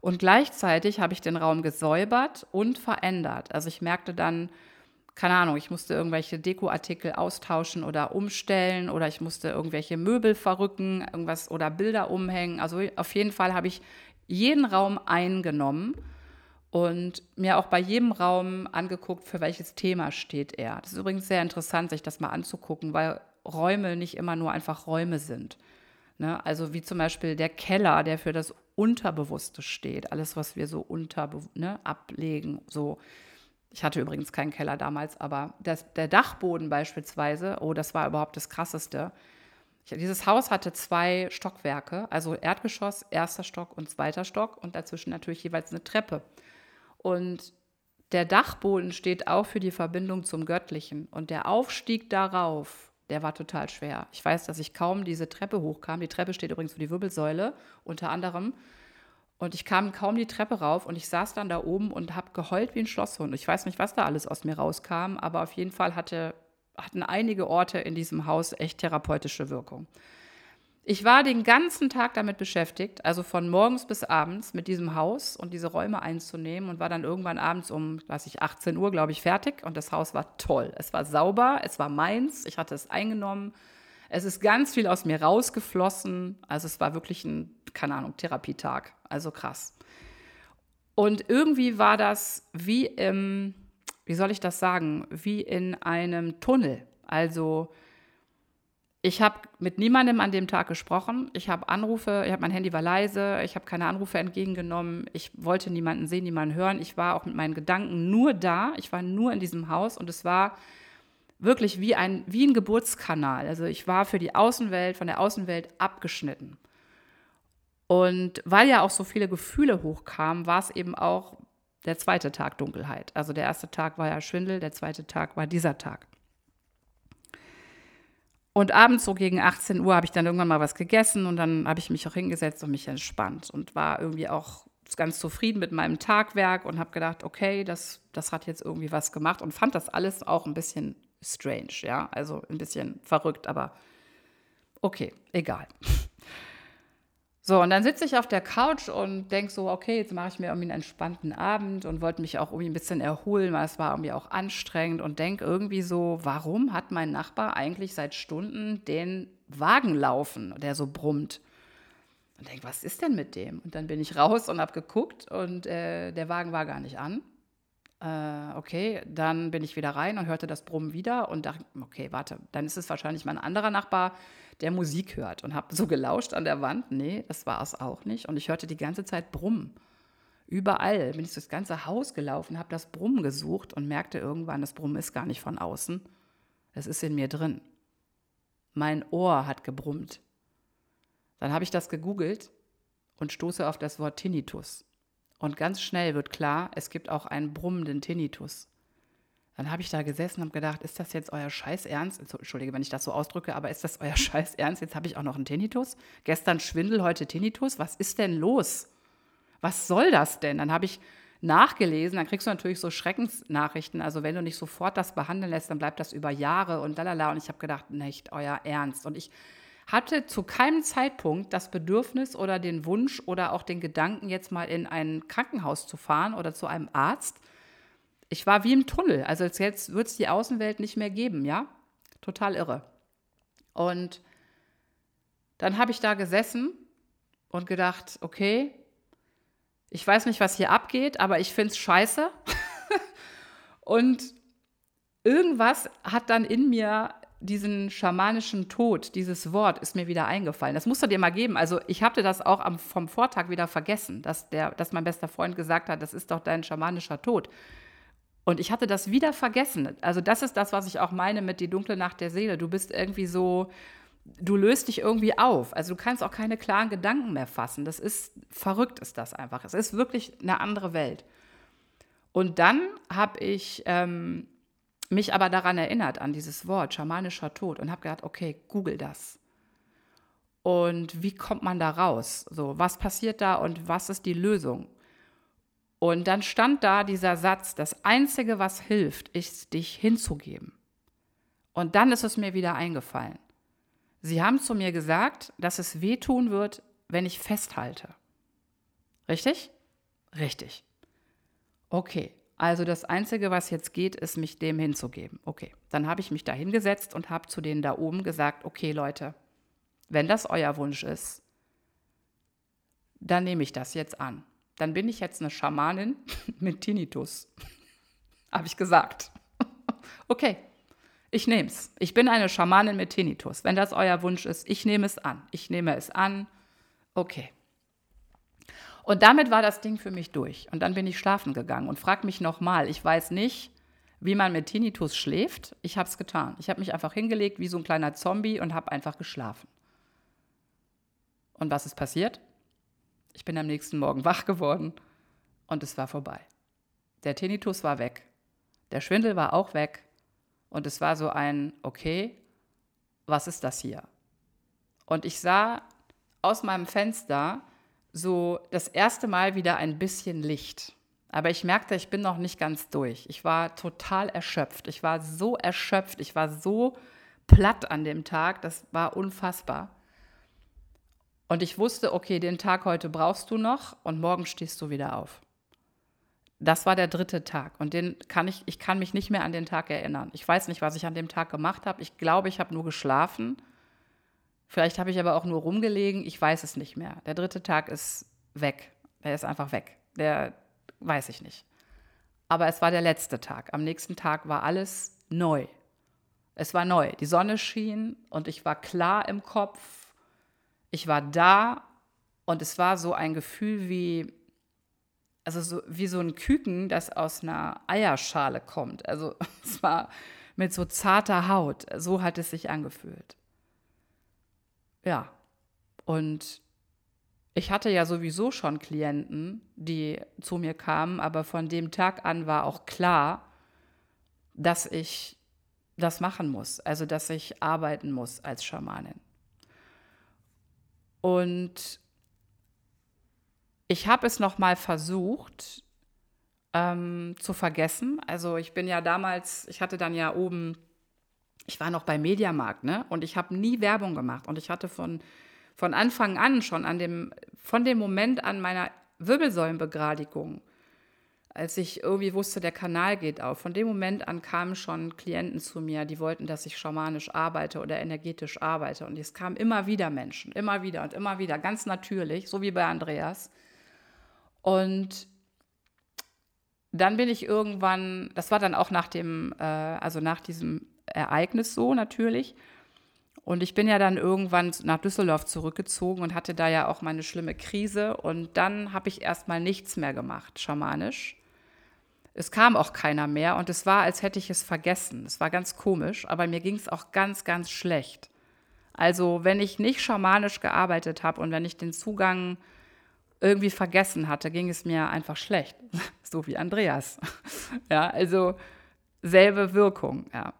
Und gleichzeitig habe ich den Raum gesäubert und verändert. Also ich merkte dann, keine Ahnung, ich musste irgendwelche Dekoartikel austauschen oder umstellen oder ich musste irgendwelche Möbel verrücken, irgendwas oder Bilder umhängen. Also auf jeden Fall habe ich jeden Raum eingenommen und mir auch bei jedem Raum angeguckt, für welches Thema steht er. Das ist übrigens sehr interessant, sich das mal anzugucken, weil Räume nicht immer nur einfach Räume sind. Ne? Also wie zum Beispiel der Keller, der für das Unterbewusste steht, alles, was wir so unter ne, ablegen, so ich hatte übrigens keinen Keller damals, aber das, der Dachboden beispielsweise, oh, das war überhaupt das Krasseste. Ich, dieses Haus hatte zwei Stockwerke, also Erdgeschoss, erster Stock und zweiter Stock und dazwischen natürlich jeweils eine Treppe. Und der Dachboden steht auch für die Verbindung zum Göttlichen. Und der Aufstieg darauf, der war total schwer. Ich weiß, dass ich kaum diese Treppe hochkam. Die Treppe steht übrigens für die Wirbelsäule unter anderem. Und ich kam kaum die Treppe rauf und ich saß dann da oben und habe geheult wie ein Schlosshund. Ich weiß nicht, was da alles aus mir rauskam, aber auf jeden Fall hatte, hatten einige Orte in diesem Haus echt therapeutische Wirkung. Ich war den ganzen Tag damit beschäftigt, also von morgens bis abends mit diesem Haus und diese Räume einzunehmen und war dann irgendwann abends um, weiß ich, 18 Uhr, glaube ich, fertig und das Haus war toll. Es war sauber, es war meins, ich hatte es eingenommen. Es ist ganz viel aus mir rausgeflossen. Also es war wirklich ein, keine Ahnung, Therapietag. Also krass. Und irgendwie war das wie im, wie soll ich das sagen, wie in einem Tunnel. Also ich habe mit niemandem an dem Tag gesprochen. Ich habe Anrufe, ich habe mein Handy war leise, ich habe keine Anrufe entgegengenommen. Ich wollte niemanden sehen, niemanden hören. Ich war auch mit meinen Gedanken nur da. Ich war nur in diesem Haus und es war wirklich wie ein, wie ein Geburtskanal. Also ich war für die Außenwelt, von der Außenwelt abgeschnitten. Und weil ja auch so viele Gefühle hochkamen, war es eben auch der zweite Tag Dunkelheit. Also der erste Tag war ja Schwindel, der zweite Tag war dieser Tag. Und abends so gegen 18 Uhr habe ich dann irgendwann mal was gegessen und dann habe ich mich auch hingesetzt und mich entspannt und war irgendwie auch ganz zufrieden mit meinem Tagwerk und habe gedacht, okay, das, das hat jetzt irgendwie was gemacht und fand das alles auch ein bisschen strange, ja, also ein bisschen verrückt, aber okay, egal. So, und dann sitze ich auf der Couch und denke so, okay, jetzt mache ich mir irgendwie einen entspannten Abend und wollte mich auch irgendwie ein bisschen erholen, weil es war irgendwie auch anstrengend und denke irgendwie so, warum hat mein Nachbar eigentlich seit Stunden den Wagen laufen, der so brummt? Und denke, was ist denn mit dem? Und dann bin ich raus und habe geguckt und äh, der Wagen war gar nicht an. Äh, okay, dann bin ich wieder rein und hörte das Brummen wieder und dachte, okay, warte, dann ist es wahrscheinlich mein anderer Nachbar, der Musik hört und habe so gelauscht an der Wand. Nee, das war es auch nicht. Und ich hörte die ganze Zeit Brummen. Überall bin ich das ganze Haus gelaufen, habe das Brummen gesucht und merkte irgendwann, das Brummen ist gar nicht von außen. Es ist in mir drin. Mein Ohr hat gebrummt. Dann habe ich das gegoogelt und stoße auf das Wort Tinnitus. Und ganz schnell wird klar, es gibt auch einen brummenden Tinnitus. Dann habe ich da gesessen und habe gedacht, ist das jetzt euer Scheiß Ernst? Entschuldige, wenn ich das so ausdrücke, aber ist das euer Scheiß Ernst? Jetzt habe ich auch noch einen Tinnitus. Gestern Schwindel, heute Tinnitus. Was ist denn los? Was soll das denn? Dann habe ich nachgelesen, dann kriegst du natürlich so Schreckensnachrichten. Also wenn du nicht sofort das behandeln lässt, dann bleibt das über Jahre und lalala. Und ich habe gedacht, nicht euer Ernst. Und ich hatte zu keinem Zeitpunkt das Bedürfnis oder den Wunsch oder auch den Gedanken, jetzt mal in ein Krankenhaus zu fahren oder zu einem Arzt ich war wie im Tunnel. Also jetzt wird es die Außenwelt nicht mehr geben, ja? Total irre. Und dann habe ich da gesessen und gedacht, okay, ich weiß nicht, was hier abgeht, aber ich finde es scheiße. und irgendwas hat dann in mir diesen schamanischen Tod, dieses Wort ist mir wieder eingefallen. Das musst du dir mal geben. Also ich hatte das auch am, vom Vortag wieder vergessen, dass, der, dass mein bester Freund gesagt hat, das ist doch dein schamanischer Tod. Und ich hatte das wieder vergessen. Also das ist das, was ich auch meine mit die dunkle Nacht der Seele. Du bist irgendwie so, du löst dich irgendwie auf. Also du kannst auch keine klaren Gedanken mehr fassen. Das ist verrückt, ist das einfach. Es ist wirklich eine andere Welt. Und dann habe ich ähm, mich aber daran erinnert, an dieses Wort, schamanischer Tod, und habe gedacht, okay, google das. Und wie kommt man da raus? So, was passiert da und was ist die Lösung? Und dann stand da dieser Satz, das Einzige, was hilft, ist, dich hinzugeben. Und dann ist es mir wieder eingefallen. Sie haben zu mir gesagt, dass es wehtun wird, wenn ich festhalte. Richtig? Richtig. Okay, also das Einzige, was jetzt geht, ist, mich dem hinzugeben. Okay, dann habe ich mich da hingesetzt und habe zu denen da oben gesagt, okay Leute, wenn das euer Wunsch ist, dann nehme ich das jetzt an dann bin ich jetzt eine Schamanin mit Tinnitus. Habe ich gesagt. okay, ich nehme es. Ich bin eine Schamanin mit Tinnitus. Wenn das euer Wunsch ist, ich nehme es an. Ich nehme es an. Okay. Und damit war das Ding für mich durch. Und dann bin ich schlafen gegangen und frag mich nochmal, ich weiß nicht, wie man mit Tinnitus schläft. Ich habe es getan. Ich habe mich einfach hingelegt wie so ein kleiner Zombie und habe einfach geschlafen. Und was ist passiert? Ich bin am nächsten Morgen wach geworden und es war vorbei. Der Tinnitus war weg. Der Schwindel war auch weg. Und es war so ein, okay, was ist das hier? Und ich sah aus meinem Fenster so das erste Mal wieder ein bisschen Licht. Aber ich merkte, ich bin noch nicht ganz durch. Ich war total erschöpft. Ich war so erschöpft. Ich war so platt an dem Tag. Das war unfassbar. Und ich wusste, okay, den Tag heute brauchst du noch und morgen stehst du wieder auf. Das war der dritte Tag und den kann ich, ich kann mich nicht mehr an den Tag erinnern. Ich weiß nicht, was ich an dem Tag gemacht habe. Ich glaube, ich habe nur geschlafen. Vielleicht habe ich aber auch nur rumgelegen. Ich weiß es nicht mehr. Der dritte Tag ist weg. Der ist einfach weg. Der weiß ich nicht. Aber es war der letzte Tag. Am nächsten Tag war alles neu. Es war neu. Die Sonne schien und ich war klar im Kopf. Ich war da und es war so ein Gefühl wie, also so, wie so ein Küken, das aus einer Eierschale kommt. Also es war mit so zarter Haut. So hat es sich angefühlt. Ja. Und ich hatte ja sowieso schon Klienten, die zu mir kamen, aber von dem Tag an war auch klar, dass ich das machen muss, also dass ich arbeiten muss als Schamanin. Und ich habe es noch mal versucht ähm, zu vergessen. Also ich bin ja damals, ich hatte dann ja oben, ich war noch bei Mediamarkt, ne? Und ich habe nie Werbung gemacht. Und ich hatte von, von Anfang an schon an dem, von dem Moment an meiner Wirbelsäulenbegradigung, als ich irgendwie wusste, der Kanal geht auf, von dem Moment an kamen schon Klienten zu mir, die wollten, dass ich schamanisch arbeite oder energetisch arbeite. Und es kamen immer wieder Menschen, immer wieder und immer wieder, ganz natürlich, so wie bei Andreas und dann bin ich irgendwann, das war dann auch nach dem, äh, also nach diesem Ereignis so natürlich. Und ich bin ja dann irgendwann nach Düsseldorf zurückgezogen und hatte da ja auch meine schlimme Krise. Und dann habe ich erstmal nichts mehr gemacht, schamanisch. Es kam auch keiner mehr und es war, als hätte ich es vergessen. Es war ganz komisch, aber mir ging es auch ganz, ganz schlecht. Also wenn ich nicht schamanisch gearbeitet habe und wenn ich den Zugang irgendwie vergessen hatte, ging es mir einfach schlecht. so wie Andreas. ja, also selbe Wirkung, ja.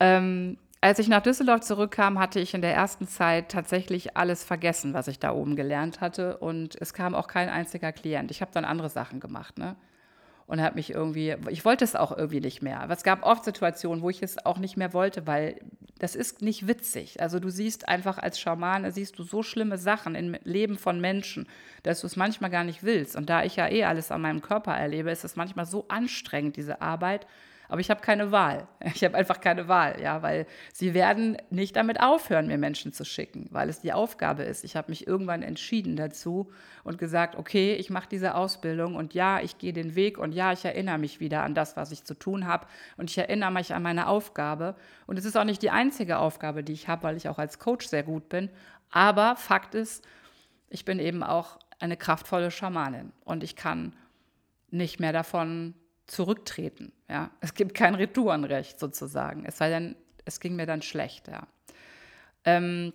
Ähm, als ich nach Düsseldorf zurückkam, hatte ich in der ersten Zeit tatsächlich alles vergessen, was ich da oben gelernt hatte. Und es kam auch kein einziger Klient. Ich habe dann andere Sachen gemacht. Ne? und habe mich irgendwie, ich wollte es auch irgendwie nicht mehr. Aber es gab oft Situationen, wo ich es auch nicht mehr wollte, weil das ist nicht witzig. Also du siehst einfach als Schamane, siehst du so schlimme Sachen im Leben von Menschen, dass du es manchmal gar nicht willst. Und da ich ja eh alles an meinem Körper erlebe, ist es manchmal so anstrengend, diese Arbeit. Aber ich habe keine Wahl. Ich habe einfach keine Wahl, ja, weil sie werden nicht damit aufhören, mir Menschen zu schicken, weil es die Aufgabe ist. Ich habe mich irgendwann entschieden dazu und gesagt, okay, ich mache diese Ausbildung und ja, ich gehe den Weg und ja, ich erinnere mich wieder an das, was ich zu tun habe und ich erinnere mich an meine Aufgabe. Und es ist auch nicht die einzige Aufgabe, die ich habe, weil ich auch als Coach sehr gut bin. Aber Fakt ist, ich bin eben auch eine kraftvolle Schamanin und ich kann nicht mehr davon zurücktreten. Ja? Es gibt kein Retourenrecht sozusagen. Es sei denn, es ging mir dann schlecht. Ja. Ähm,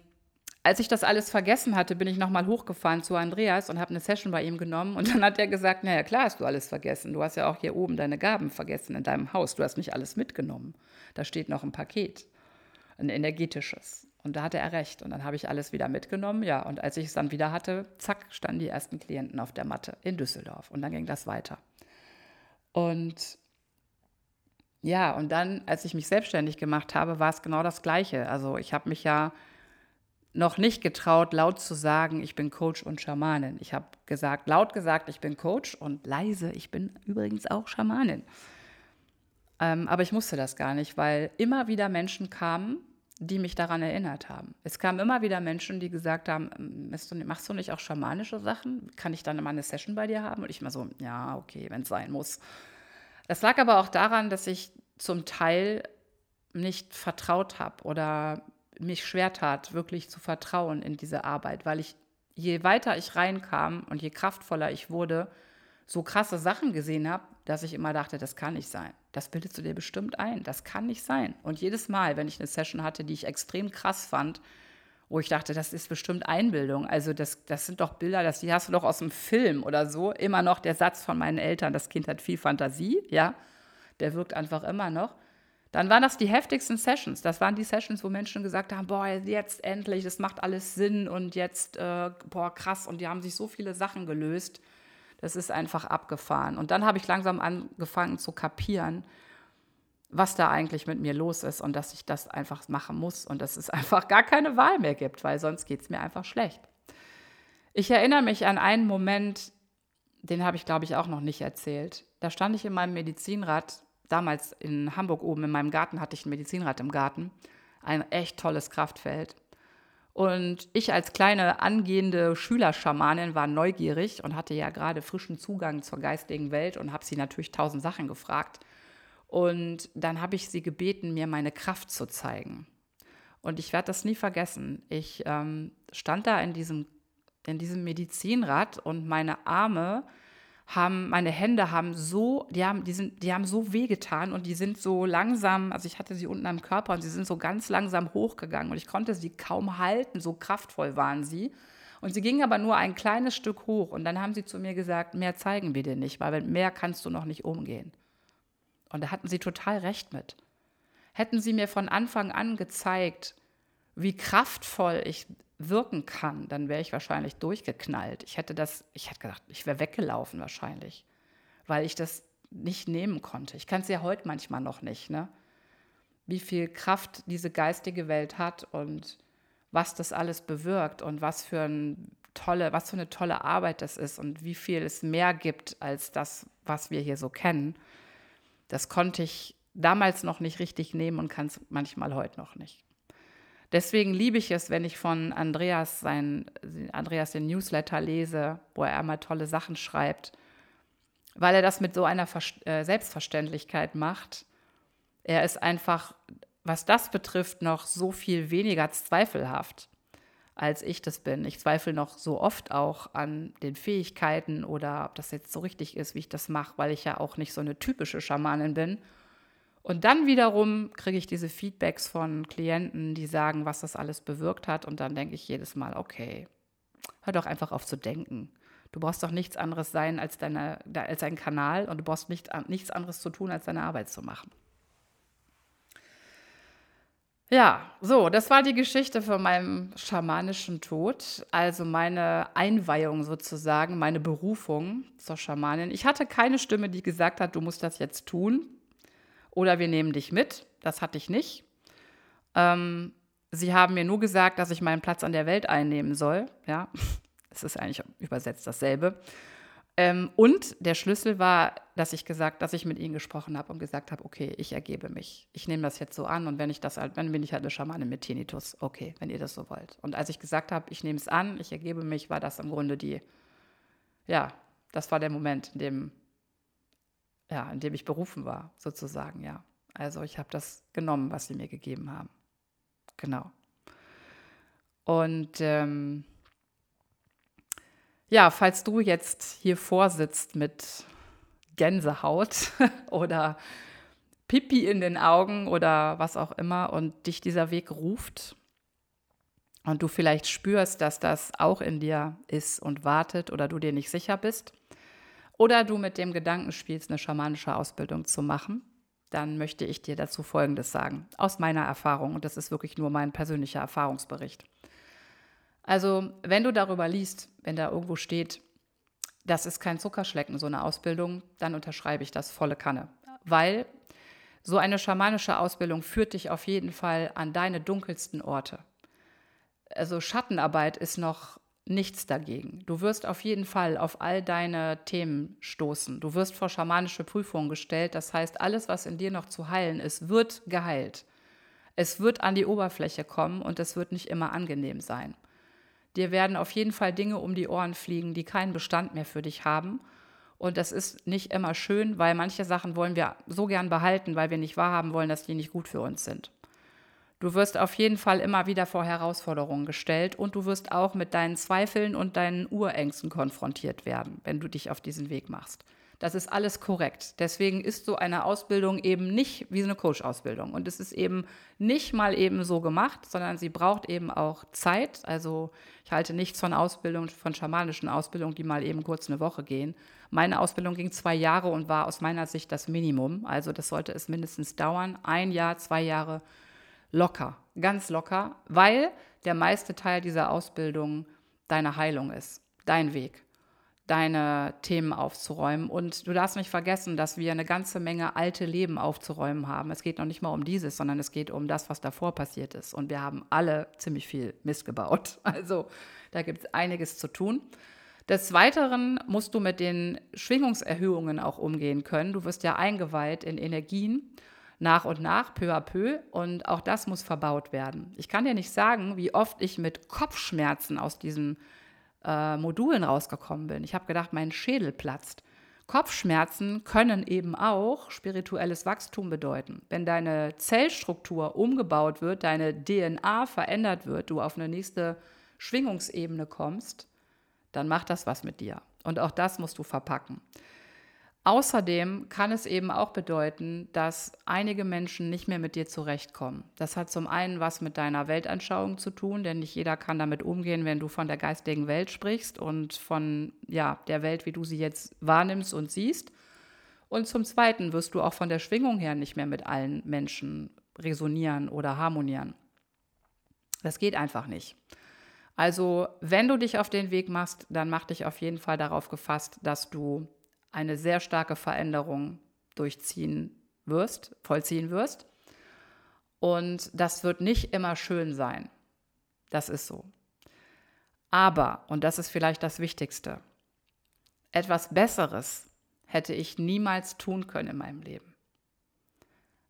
als ich das alles vergessen hatte, bin ich nochmal hochgefahren zu Andreas und habe eine Session bei ihm genommen. Und dann hat er gesagt, naja, klar hast du alles vergessen. Du hast ja auch hier oben deine Gaben vergessen in deinem Haus. Du hast nicht alles mitgenommen. Da steht noch ein Paket, ein energetisches. Und da hatte er recht. Und dann habe ich alles wieder mitgenommen. Ja, und als ich es dann wieder hatte, zack, standen die ersten Klienten auf der Matte in Düsseldorf. Und dann ging das weiter. Und ja, und dann, als ich mich selbstständig gemacht habe, war es genau das Gleiche. Also ich habe mich ja noch nicht getraut, laut zu sagen, ich bin Coach und Schamanin. Ich habe gesagt, laut gesagt, ich bin Coach und leise, ich bin übrigens auch Schamanin. Ähm, aber ich musste das gar nicht, weil immer wieder Menschen kamen, die mich daran erinnert haben. Es kamen immer wieder Menschen, die gesagt haben, machst du nicht auch schamanische Sachen? Kann ich dann mal eine Session bei dir haben? Und ich mal so, ja, okay, wenn es sein muss. Das lag aber auch daran, dass ich zum Teil nicht vertraut habe oder mich schwer tat, wirklich zu vertrauen in diese Arbeit, weil ich, je weiter ich reinkam und je kraftvoller ich wurde, so krasse Sachen gesehen habe, dass ich immer dachte, das kann nicht sein. Das bildest du dir bestimmt ein. Das kann nicht sein. Und jedes Mal, wenn ich eine Session hatte, die ich extrem krass fand, wo ich dachte, das ist bestimmt Einbildung. Also das, das sind doch Bilder, das, die hast du doch aus dem Film oder so. Immer noch der Satz von meinen Eltern, das Kind hat viel Fantasie, ja. Der wirkt einfach immer noch. Dann waren das die heftigsten Sessions. Das waren die Sessions, wo Menschen gesagt haben, boah, jetzt endlich, das macht alles Sinn und jetzt, äh, boah, krass. Und die haben sich so viele Sachen gelöst. Das ist einfach abgefahren. Und dann habe ich langsam angefangen zu kapieren, was da eigentlich mit mir los ist und dass ich das einfach machen muss und dass es einfach gar keine Wahl mehr gibt, weil sonst geht es mir einfach schlecht. Ich erinnere mich an einen Moment, den habe ich, glaube ich, auch noch nicht erzählt. Da stand ich in meinem Medizinrad, damals in Hamburg oben in meinem Garten hatte ich ein Medizinrad im Garten, ein echt tolles Kraftfeld. Und ich als kleine angehende Schülerschamanin war neugierig und hatte ja gerade frischen Zugang zur geistigen Welt und habe sie natürlich tausend Sachen gefragt. Und dann habe ich sie gebeten, mir meine Kraft zu zeigen. Und ich werde das nie vergessen. Ich ähm, stand da in diesem, in diesem Medizinrad und meine Arme haben, meine Hände haben so, die haben, die sind, die haben so wehgetan und die sind so langsam, also ich hatte sie unten am Körper und sie sind so ganz langsam hochgegangen und ich konnte sie kaum halten, so kraftvoll waren sie. Und sie gingen aber nur ein kleines Stück hoch und dann haben sie zu mir gesagt, mehr zeigen wir dir nicht, weil mit mehr kannst du noch nicht umgehen. Und da hatten sie total recht mit. Hätten sie mir von Anfang an gezeigt, wie kraftvoll ich wirken kann, dann wäre ich wahrscheinlich durchgeknallt. Ich hätte das, ich hätte gedacht, ich wäre weggelaufen wahrscheinlich, weil ich das nicht nehmen konnte. Ich kann es ja heute manchmal noch nicht, ne? Wie viel Kraft diese geistige Welt hat und was das alles bewirkt und was für, ein tolle, was für eine tolle Arbeit das ist und wie viel es mehr gibt als das, was wir hier so kennen. Das konnte ich damals noch nicht richtig nehmen und kann es manchmal heute noch nicht. Deswegen liebe ich es, wenn ich von Andreas, sein, Andreas den Newsletter lese, wo er immer tolle Sachen schreibt, weil er das mit so einer äh, Selbstverständlichkeit macht. Er ist einfach, was das betrifft, noch so viel weniger zweifelhaft, als ich das bin. Ich zweifle noch so oft auch an den Fähigkeiten oder ob das jetzt so richtig ist, wie ich das mache, weil ich ja auch nicht so eine typische Schamanin bin und dann wiederum kriege ich diese Feedbacks von Klienten, die sagen, was das alles bewirkt hat. Und dann denke ich jedes Mal, okay, hör doch einfach auf zu denken. Du brauchst doch nichts anderes sein als, deine, als ein Kanal und du brauchst nicht, nichts anderes zu tun, als deine Arbeit zu machen. Ja, so, das war die Geschichte von meinem schamanischen Tod, also meine Einweihung sozusagen, meine Berufung zur Schamanin. Ich hatte keine Stimme, die gesagt hat, du musst das jetzt tun. Oder wir nehmen dich mit. Das hatte ich nicht. Ähm, sie haben mir nur gesagt, dass ich meinen Platz an der Welt einnehmen soll. Ja, es ist eigentlich übersetzt dasselbe. Ähm, und der Schlüssel war, dass ich gesagt, dass ich mit ihnen gesprochen habe und gesagt habe, okay, ich ergebe mich. Ich nehme das jetzt so an und wenn ich das halt, dann bin ich halt eine Schamane mit Tinnitus. Okay, wenn ihr das so wollt. Und als ich gesagt habe, ich nehme es an, ich ergebe mich, war das im Grunde die, ja, das war der Moment, in dem ja, in dem ich berufen war, sozusagen, ja. Also ich habe das genommen, was sie mir gegeben haben. Genau. Und ähm, ja, falls du jetzt hier vorsitzt mit Gänsehaut oder Pipi in den Augen oder was auch immer und dich dieser Weg ruft und du vielleicht spürst, dass das auch in dir ist und wartet oder du dir nicht sicher bist, oder du mit dem Gedanken spielst, eine schamanische Ausbildung zu machen, dann möchte ich dir dazu Folgendes sagen, aus meiner Erfahrung. Und das ist wirklich nur mein persönlicher Erfahrungsbericht. Also, wenn du darüber liest, wenn da irgendwo steht, das ist kein Zuckerschlecken, so eine Ausbildung, dann unterschreibe ich das volle Kanne. Weil so eine schamanische Ausbildung führt dich auf jeden Fall an deine dunkelsten Orte. Also Schattenarbeit ist noch nichts dagegen. Du wirst auf jeden Fall auf all deine Themen stoßen. Du wirst vor schamanische Prüfungen gestellt. Das heißt, alles, was in dir noch zu heilen ist, wird geheilt. Es wird an die Oberfläche kommen und es wird nicht immer angenehm sein. Dir werden auf jeden Fall Dinge um die Ohren fliegen, die keinen Bestand mehr für dich haben. Und das ist nicht immer schön, weil manche Sachen wollen wir so gern behalten, weil wir nicht wahrhaben wollen, dass die nicht gut für uns sind. Du wirst auf jeden Fall immer wieder vor Herausforderungen gestellt und du wirst auch mit deinen Zweifeln und deinen Urängsten konfrontiert werden, wenn du dich auf diesen Weg machst. Das ist alles korrekt. Deswegen ist so eine Ausbildung eben nicht wie eine Coach-Ausbildung. Und es ist eben nicht mal eben so gemacht, sondern sie braucht eben auch Zeit. Also ich halte nichts von Ausbildung, von schamanischen Ausbildungen, die mal eben kurz eine Woche gehen. Meine Ausbildung ging zwei Jahre und war aus meiner Sicht das Minimum. Also das sollte es mindestens dauern. Ein Jahr, zwei Jahre locker, ganz locker, weil der meiste Teil dieser Ausbildung deine Heilung ist, dein Weg deine Themen aufzuräumen. Und du darfst nicht vergessen, dass wir eine ganze Menge alte Leben aufzuräumen haben. Es geht noch nicht mal um dieses, sondern es geht um das, was davor passiert ist. Und wir haben alle ziemlich viel Mist gebaut. Also da gibt es einiges zu tun. Des Weiteren musst du mit den Schwingungserhöhungen auch umgehen können. Du wirst ja eingeweiht in Energien nach und nach, peu à peu. Und auch das muss verbaut werden. Ich kann dir nicht sagen, wie oft ich mit Kopfschmerzen aus diesem äh, Modulen rausgekommen bin. Ich habe gedacht, mein Schädel platzt. Kopfschmerzen können eben auch spirituelles Wachstum bedeuten. Wenn deine Zellstruktur umgebaut wird, deine DNA verändert wird, du auf eine nächste Schwingungsebene kommst, dann macht das was mit dir. Und auch das musst du verpacken. Außerdem kann es eben auch bedeuten, dass einige Menschen nicht mehr mit dir zurechtkommen. Das hat zum einen was mit deiner Weltanschauung zu tun, denn nicht jeder kann damit umgehen, wenn du von der geistigen Welt sprichst und von ja, der Welt, wie du sie jetzt wahrnimmst und siehst. Und zum Zweiten wirst du auch von der Schwingung her nicht mehr mit allen Menschen resonieren oder harmonieren. Das geht einfach nicht. Also, wenn du dich auf den Weg machst, dann mach dich auf jeden Fall darauf gefasst, dass du eine sehr starke Veränderung durchziehen wirst, vollziehen wirst. Und das wird nicht immer schön sein. Das ist so. Aber, und das ist vielleicht das Wichtigste, etwas Besseres hätte ich niemals tun können in meinem Leben.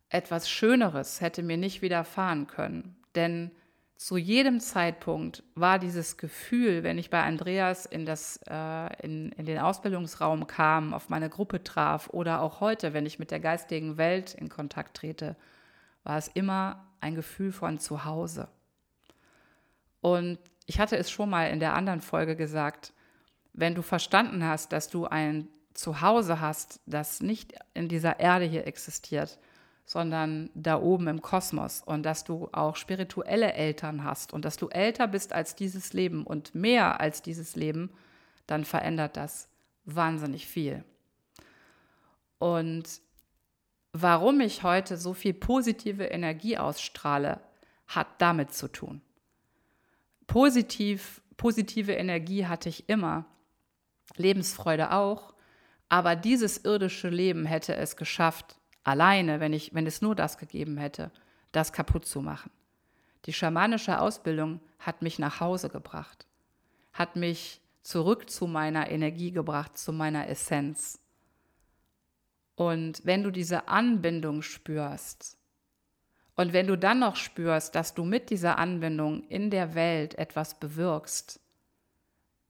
Etwas Schöneres hätte mir nicht widerfahren können, denn zu jedem Zeitpunkt war dieses Gefühl, wenn ich bei Andreas in, das, äh, in, in den Ausbildungsraum kam, auf meine Gruppe traf oder auch heute, wenn ich mit der geistigen Welt in Kontakt trete, war es immer ein Gefühl von Zuhause. Und ich hatte es schon mal in der anderen Folge gesagt, wenn du verstanden hast, dass du ein Zuhause hast, das nicht in dieser Erde hier existiert, sondern da oben im Kosmos und dass du auch spirituelle Eltern hast und dass du älter bist als dieses Leben und mehr als dieses Leben, dann verändert das wahnsinnig viel. Und warum ich heute so viel positive Energie ausstrahle, hat damit zu tun. Positiv, positive Energie hatte ich immer, Lebensfreude auch, aber dieses irdische Leben hätte es geschafft, alleine, wenn, ich, wenn es nur das gegeben hätte, das kaputt zu machen. Die schamanische Ausbildung hat mich nach Hause gebracht, hat mich zurück zu meiner Energie gebracht, zu meiner Essenz. Und wenn du diese Anbindung spürst und wenn du dann noch spürst, dass du mit dieser Anbindung in der Welt etwas bewirkst,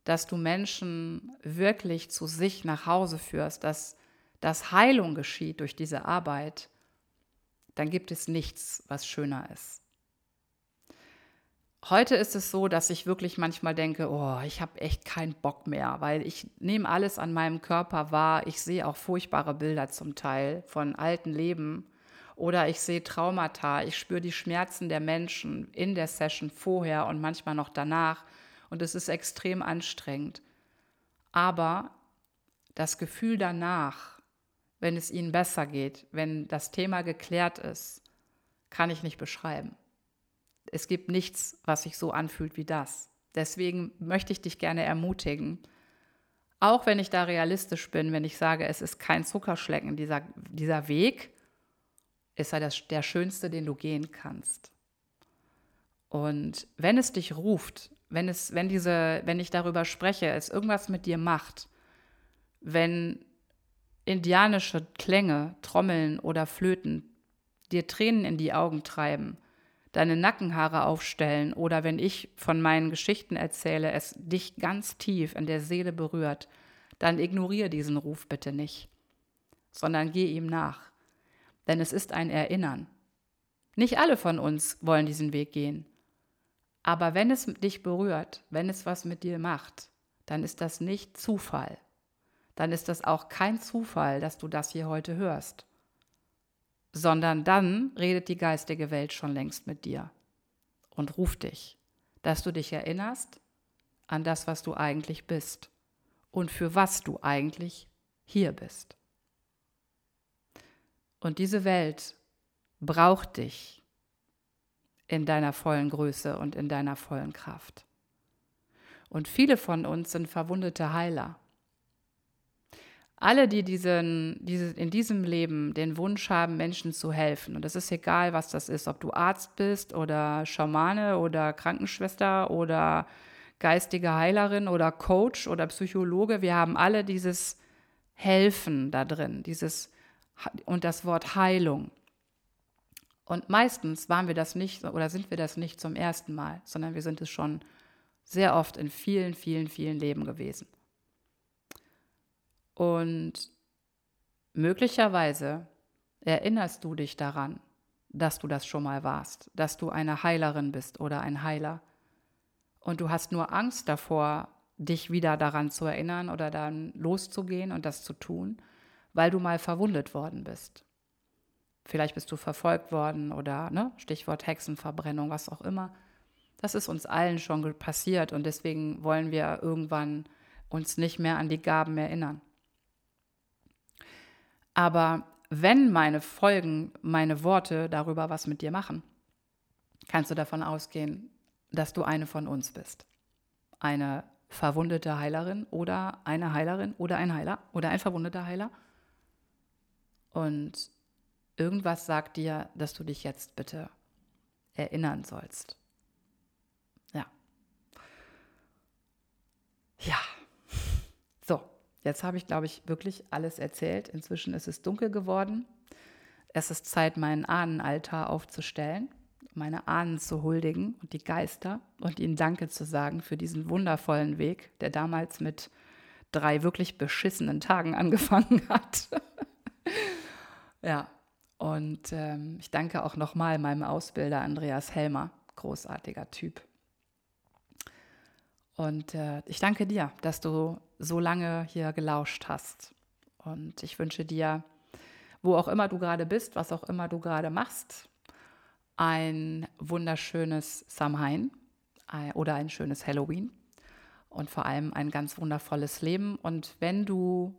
dass du Menschen wirklich zu sich nach Hause führst, dass dass Heilung geschieht durch diese Arbeit, dann gibt es nichts, was schöner ist. Heute ist es so, dass ich wirklich manchmal denke, oh, ich habe echt keinen Bock mehr, weil ich nehme alles an meinem Körper wahr. Ich sehe auch furchtbare Bilder zum Teil von alten Leben oder ich sehe Traumata. Ich spüre die Schmerzen der Menschen in der Session vorher und manchmal noch danach und es ist extrem anstrengend. Aber das Gefühl danach, wenn es ihnen besser geht, wenn das Thema geklärt ist, kann ich nicht beschreiben. Es gibt nichts, was sich so anfühlt wie das. Deswegen möchte ich dich gerne ermutigen, auch wenn ich da realistisch bin, wenn ich sage, es ist kein Zuckerschlecken, dieser, dieser Weg ist ja das, der schönste, den du gehen kannst. Und wenn es dich ruft, wenn, es, wenn, diese, wenn ich darüber spreche, es irgendwas mit dir macht, wenn indianische Klänge, Trommeln oder Flöten dir Tränen in die Augen treiben, deine Nackenhaare aufstellen oder wenn ich von meinen Geschichten erzähle, es dich ganz tief in der Seele berührt, dann ignoriere diesen Ruf bitte nicht, sondern geh ihm nach. Denn es ist ein Erinnern. Nicht alle von uns wollen diesen Weg gehen. Aber wenn es dich berührt, wenn es was mit dir macht, dann ist das nicht Zufall. Dann ist das auch kein Zufall, dass du das hier heute hörst. Sondern dann redet die geistige Welt schon längst mit dir und ruft dich, dass du dich erinnerst an das, was du eigentlich bist und für was du eigentlich hier bist. Und diese Welt braucht dich in deiner vollen Größe und in deiner vollen Kraft. Und viele von uns sind verwundete Heiler. Alle, die diesen, diese, in diesem Leben den Wunsch haben, Menschen zu helfen, und es ist egal, was das ist, ob du Arzt bist oder Schamane oder Krankenschwester oder geistige Heilerin oder Coach oder Psychologe, wir haben alle dieses Helfen da drin, dieses und das Wort Heilung. Und meistens waren wir das nicht oder sind wir das nicht zum ersten Mal, sondern wir sind es schon sehr oft in vielen, vielen, vielen Leben gewesen. Und möglicherweise erinnerst du dich daran, dass du das schon mal warst, dass du eine Heilerin bist oder ein Heiler. Und du hast nur Angst davor, dich wieder daran zu erinnern oder dann loszugehen und das zu tun weil du mal verwundet worden bist. Vielleicht bist du verfolgt worden oder ne, Stichwort Hexenverbrennung, was auch immer. Das ist uns allen schon passiert und deswegen wollen wir irgendwann uns nicht mehr an die Gaben erinnern. Aber wenn meine Folgen, meine Worte darüber was mit dir machen, kannst du davon ausgehen, dass du eine von uns bist. Eine verwundete Heilerin oder eine Heilerin oder ein Heiler oder ein verwundeter Heiler und irgendwas sagt dir, dass du dich jetzt bitte erinnern sollst. Ja. Ja. Jetzt habe ich, glaube ich, wirklich alles erzählt. Inzwischen ist es dunkel geworden. Es ist Zeit, meinen Ahnenaltar aufzustellen, meine Ahnen zu huldigen und die Geister und ihnen Danke zu sagen für diesen wundervollen Weg, der damals mit drei wirklich beschissenen Tagen angefangen hat. Ja, und ähm, ich danke auch nochmal meinem Ausbilder Andreas Helmer, großartiger Typ. Und äh, ich danke dir, dass du so lange hier gelauscht hast. Und ich wünsche dir, wo auch immer du gerade bist, was auch immer du gerade machst, ein wunderschönes Samhain äh, oder ein schönes Halloween und vor allem ein ganz wundervolles Leben. Und wenn du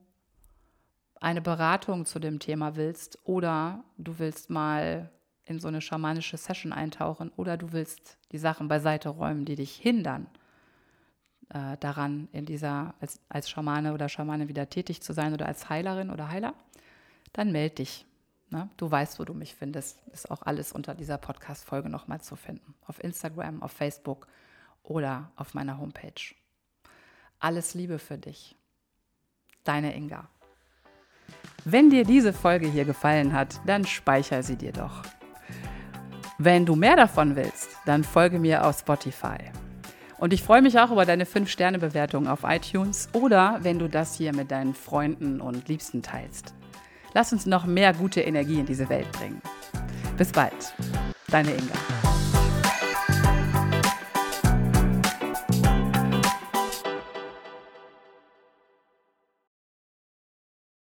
eine Beratung zu dem Thema willst oder du willst mal in so eine schamanische Session eintauchen oder du willst die Sachen beiseite räumen, die dich hindern, äh, daran in dieser als, als Schamane oder Schamane wieder tätig zu sein oder als Heilerin oder Heiler, dann melde dich. Ne? Du weißt, wo du mich findest. Ist auch alles unter dieser Podcast-Folge nochmal zu finden. Auf Instagram, auf Facebook oder auf meiner Homepage. Alles Liebe für dich. Deine Inga. Wenn dir diese Folge hier gefallen hat, dann speicher sie dir doch. Wenn du mehr davon willst, dann folge mir auf Spotify. Und ich freue mich auch über deine 5-Sterne-Bewertung auf iTunes oder wenn du das hier mit deinen Freunden und Liebsten teilst. Lass uns noch mehr gute Energie in diese Welt bringen. Bis bald, deine Inga.